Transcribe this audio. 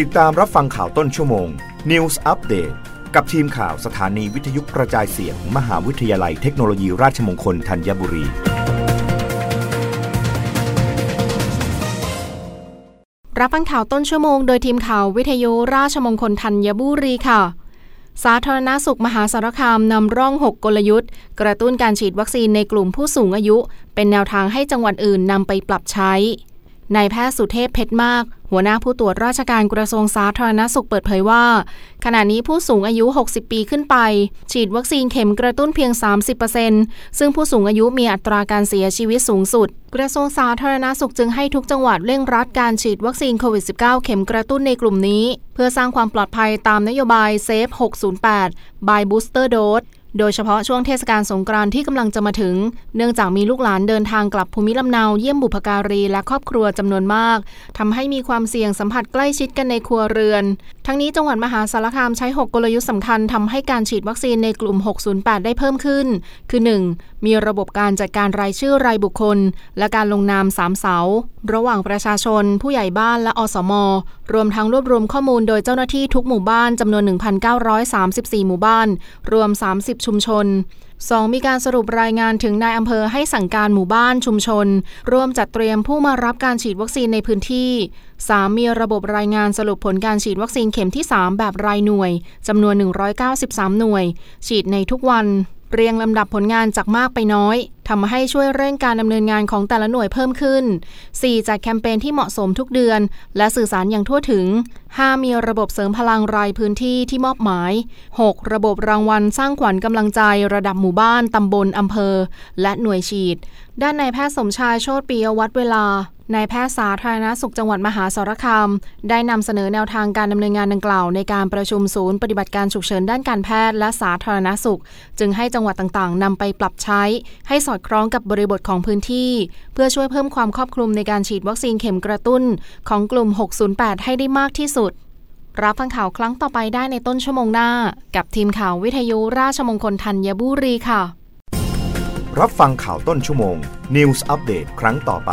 ติดตามรับฟังข่าวต้นชั่วโมง News Update กับทีมข่าวสถานีวิทยุกระจายเสียงมมหาวิทยาลัยเทคโนโลยีราชมงคลธัญบุรี รับฟังข่าวต้นชั่วโมงโดยทีมข่าววิทยุราชมงคลธัญบุรีค่ะ สาธารณาสุขมหาสารคามนำร่อง 6 กลยุทธ์ กระตุ้นการฉีดวัคซีนในกลุ่มผู้สูงอายุ เป็นแนวทางให้จังหวัดอื่นนำไปปรับใช้ นายแพทย์สุเทพเพชรมาก หัวหน้าผู้ตรวจราชการกระทรวงสาธารณสุขเปิดเผยว่า ขณะนี้ผู้สูงอายุ 60 ปีขึ้นไป ฉีดวัคซีนเข็มกระตุ้นเพียง 30%ซึ่งผู้สูงอายุมีอัตราการเสียชีวิตสูงสุด กระทรวงสาธารณสุขจึงให้ทุกจังหวัดเร่งรัดการฉีดวัคซีนโควิด -19 เข็มกระตุ้นในกลุ่มนี้ เพื่อสร้างความปลอดภัยตามนโยบาย Save 608 by Booster Dose โดยเฉพาะช่วงเทศกาลสงกรานต์ที่กำลังจะมาถึง เนื่องจากมีลูกหลานเดินทางกลับภูมิลำเนาเยี่ยมบุพการีและครอบครัวจำนวนมากทำให้มีความเสี่ยงสัมผัสใกล้ชิดกันในครัวเรือน ทั้งนี้จังหวัดมหาสารคามใช้ 6 กลยุทธ์สำคัญทำให้การฉีดวัคซีนในกลุ่ม 608 ได้เพิ่มขึ้น คือ 1. มีระบบการจัดการรายชื่อรายบุคคล และการลงนามสามเสา ระหว่างประชาชน ผู้ใหญ่บ้านและอสม รวมทั้งรวบรวมข้อมูลโดยเจ้าหน้าที่ทุกหมู่บ้านจำนวน 1,934 หมู่บ้าน รวม 30ชุมชน 2. มีการสรุปรายงานถึงนายอำเภอให้สั่งการหมู่บ้านชุมชน ร่วมจัดเตรียมผู้มารับการฉีดวัคซีนในพื้นที่ 3. มีระบบรายงานสรุปผลการฉีดวัคซีนเข็มที่ 3 แบบรายหน่วยจำนวน 193 หน่วย ฉีดในทุกวัน เรียงลำดับผลงานจากมากไปน้อย ทำให้ช่วยเร่งการดำเนินงานของแต่ละหน่วยเพิ่มขึ้น 4. จัดแคมเปญที่เหมาะสมทุกเดือน และสื่อสารอย่างทั่วถึง 5. มีระบบเสริมพลังรายพื้นที่ที่มอบหมาย 6. ระบบรางวัลสร้างขวัญกำลังใจ ระดับหมู่บ้าน ตำบลอำเภอ และหน่วยฉีด ด้านนายแพทย์สมชายโชติปียวัฒเวลา นายแพทย์สาธารณสุขจังหวัดมหาสารคาม ได้นำเสนอแนวทางการดำเนินงานดังกล่าว ในการประชุมศูนย์ปฏิบัติการฉุกเฉินด้านการแพทย์และสาธารณสุข จึงให้จังหวัดต่างๆนำไปปรับใช้ ให้สอดคล้องกับบริบทของพื้นที่ เพื่อช่วยเพิ่มความครอบคลุมในการฉีดวัคซีนเข็มกระตุ้น ของกลุ่ม 608 ให้ได้มากที่สุด รับฟังข่าวครั้งต่อไปได้ในต้นชั่วโมงหน้า กับทีมข่าววิทยุราชมงคลธัญบุรีค่ะ รับฟังข่าวต้นชั่วโมง News อัปเดตครั้งต่อไป